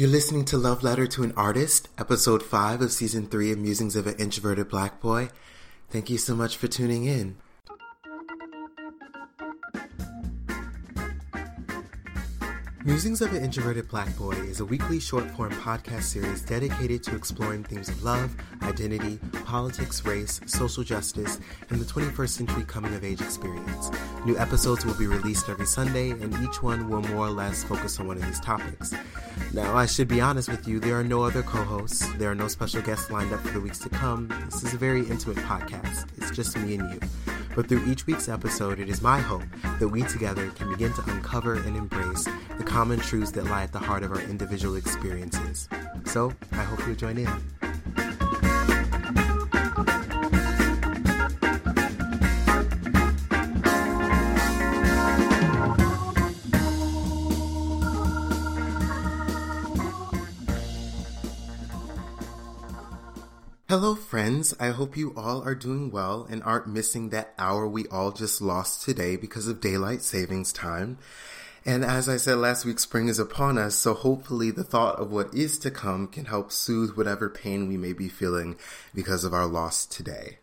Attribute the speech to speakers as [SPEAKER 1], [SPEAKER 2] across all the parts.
[SPEAKER 1] You're listening to Love Letter to an Artist, episode 5 of season 3 of Musings of an Introverted Black Boy. Thank you so much for tuning in. Musings of an Introverted Black Boy is a weekly short form podcast series dedicated to exploring themes of love, identity, politics, race, social justice, and the 21st century coming of age experience. New episodes will be released every Sunday, and each one will more or less focus on one of these topics. Now, I should be honest with you, there are no other co hosts, there are no special guests lined up for the weeks to come. This is a very intimate podcast, it's just me and you. But through each week's episode, it is my hope that we together can begin to uncover and embrace the common truths that lie at the heart of our individual experiences. So, I hope you'll join in. Hello, friends. I hope you all are doing well and aren't missing that hour we all just lost today because of daylight savings time. And as I said last week, spring is upon us, so hopefully the thought of what is to come can help soothe whatever pain we may be feeling because of our loss today.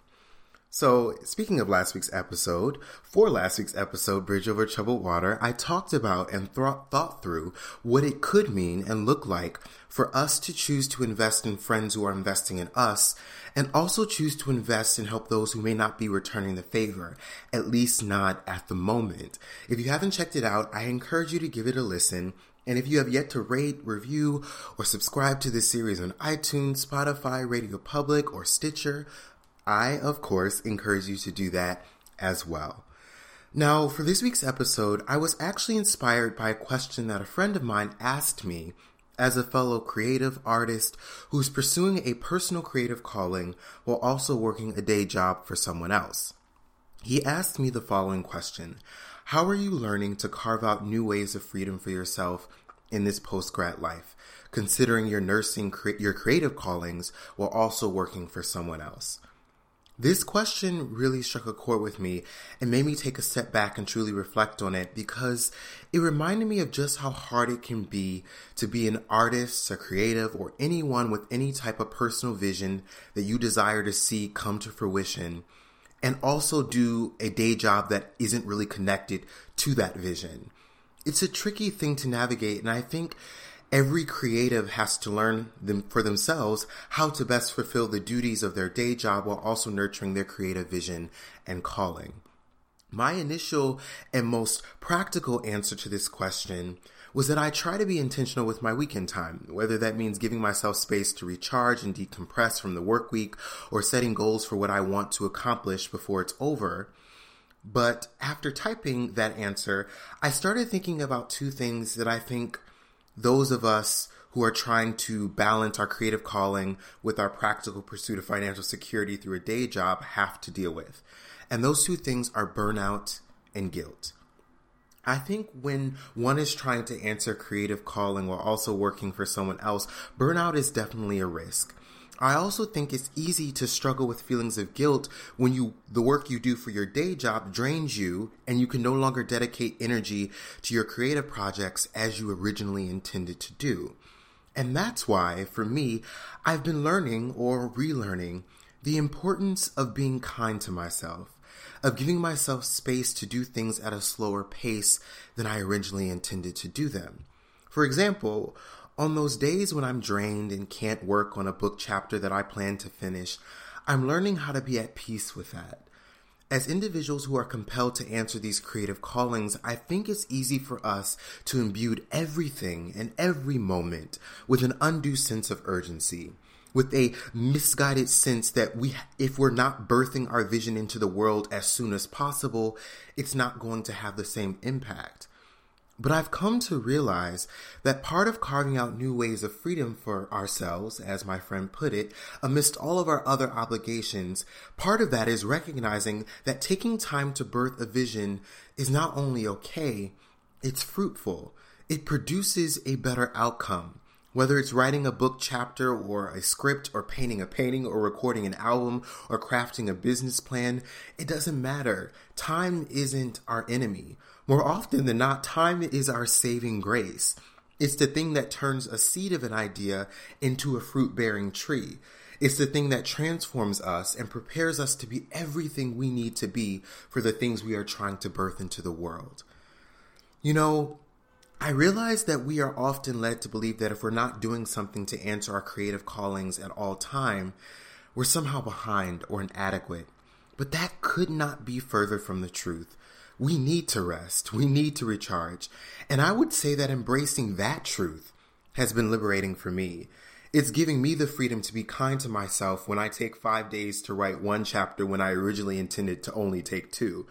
[SPEAKER 1] So, speaking of last week's episode, for last week's episode, Bridge Over Troubled Water, I talked about and th- thought through what it could mean and look like for us to choose to invest in friends who are investing in us and also choose to invest and help those who may not be returning the favor, at least not at the moment. If you haven't checked it out, I encourage you to give it a listen. And if you have yet to rate, review, or subscribe to this series on iTunes, Spotify, Radio Public, or Stitcher, I, of course, encourage you to do that as well. Now, for this week's episode, I was actually inspired by a question that a friend of mine asked me as a fellow creative artist who's pursuing a personal creative calling while also working a day job for someone else. He asked me the following question How are you learning to carve out new ways of freedom for yourself in this post grad life, considering you're nursing cre- your creative callings while also working for someone else? This question really struck a chord with me and made me take a step back and truly reflect on it because it reminded me of just how hard it can be to be an artist, a creative, or anyone with any type of personal vision that you desire to see come to fruition and also do a day job that isn't really connected to that vision. It's a tricky thing to navigate, and I think Every creative has to learn them for themselves how to best fulfill the duties of their day job while also nurturing their creative vision and calling. My initial and most practical answer to this question was that I try to be intentional with my weekend time, whether that means giving myself space to recharge and decompress from the work week or setting goals for what I want to accomplish before it's over. But after typing that answer, I started thinking about two things that I think those of us who are trying to balance our creative calling with our practical pursuit of financial security through a day job have to deal with. And those two things are burnout and guilt. I think when one is trying to answer creative calling while also working for someone else, burnout is definitely a risk. I also think it's easy to struggle with feelings of guilt when you the work you do for your day job drains you and you can no longer dedicate energy to your creative projects as you originally intended to do. And that's why for me, I've been learning or relearning the importance of being kind to myself, of giving myself space to do things at a slower pace than I originally intended to do them. For example, on those days when I'm drained and can't work on a book chapter that I plan to finish, I'm learning how to be at peace with that. As individuals who are compelled to answer these creative callings, I think it's easy for us to imbue everything and every moment with an undue sense of urgency, with a misguided sense that we, if we're not birthing our vision into the world as soon as possible, it's not going to have the same impact. But I've come to realize that part of carving out new ways of freedom for ourselves, as my friend put it, amidst all of our other obligations, part of that is recognizing that taking time to birth a vision is not only okay, it's fruitful. It produces a better outcome. Whether it's writing a book chapter or a script or painting a painting or recording an album or crafting a business plan, it doesn't matter. Time isn't our enemy. More often than not, time is our saving grace. It's the thing that turns a seed of an idea into a fruit bearing tree. It's the thing that transforms us and prepares us to be everything we need to be for the things we are trying to birth into the world. You know, I realize that we are often led to believe that if we're not doing something to answer our creative callings at all time, we're somehow behind or inadequate. But that could not be further from the truth. We need to rest. We need to recharge. And I would say that embracing that truth has been liberating for me. It's giving me the freedom to be kind to myself when I take five days to write one chapter when I originally intended to only take two.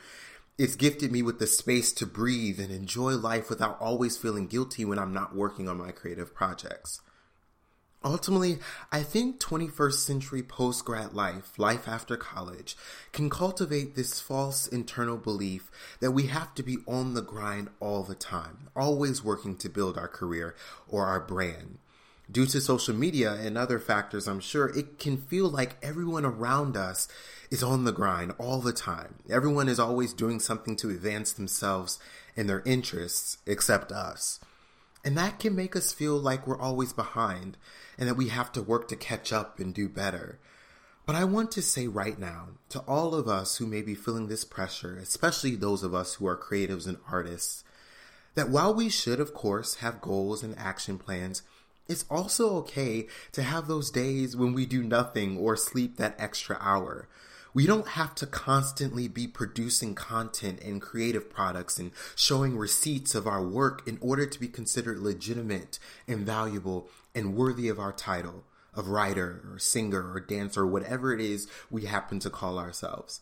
[SPEAKER 1] It's gifted me with the space to breathe and enjoy life without always feeling guilty when I'm not working on my creative projects. Ultimately, I think 21st century post grad life, life after college, can cultivate this false internal belief that we have to be on the grind all the time, always working to build our career or our brand. Due to social media and other factors, I'm sure it can feel like everyone around us is on the grind all the time. Everyone is always doing something to advance themselves and their interests, except us. And that can make us feel like we're always behind and that we have to work to catch up and do better. But I want to say right now to all of us who may be feeling this pressure, especially those of us who are creatives and artists, that while we should, of course, have goals and action plans, it's also okay to have those days when we do nothing or sleep that extra hour. We don't have to constantly be producing content and creative products and showing receipts of our work in order to be considered legitimate and valuable and worthy of our title of writer or singer or dancer or whatever it is we happen to call ourselves.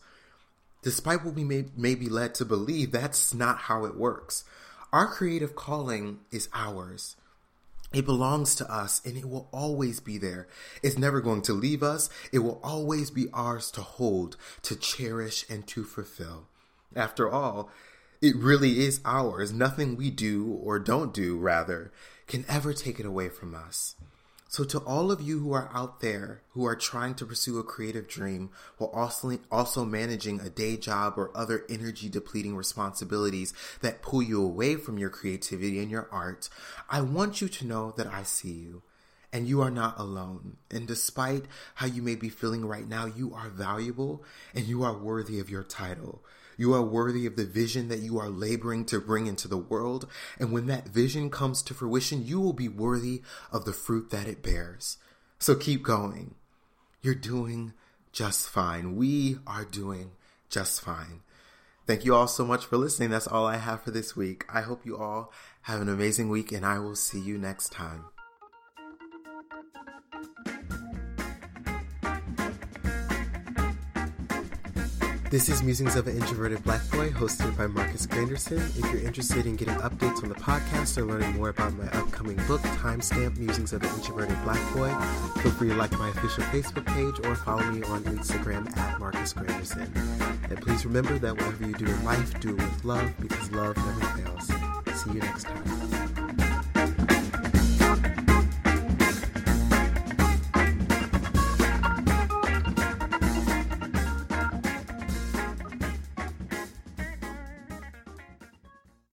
[SPEAKER 1] Despite what we may, may be led to believe, that's not how it works. Our creative calling is ours. It belongs to us and it will always be there. It's never going to leave us. It will always be ours to hold, to cherish, and to fulfill. After all, it really is ours. Nothing we do or don't do, rather, can ever take it away from us. So, to all of you who are out there who are trying to pursue a creative dream while also, also managing a day job or other energy depleting responsibilities that pull you away from your creativity and your art, I want you to know that I see you and you are not alone. And despite how you may be feeling right now, you are valuable and you are worthy of your title. You are worthy of the vision that you are laboring to bring into the world. And when that vision comes to fruition, you will be worthy of the fruit that it bears. So keep going. You're doing just fine. We are doing just fine. Thank you all so much for listening. That's all I have for this week. I hope you all have an amazing week and I will see you next time. This is Musings of an Introverted Black Boy, hosted by Marcus Granderson. If you're interested in getting updates on the podcast or learning more about my upcoming book, Timestamp Musings of an Introverted Black Boy, feel free to like my official Facebook page or follow me on Instagram at Marcus Granderson. And please remember that whatever you do in life, do it with love because love never fails. See you next time.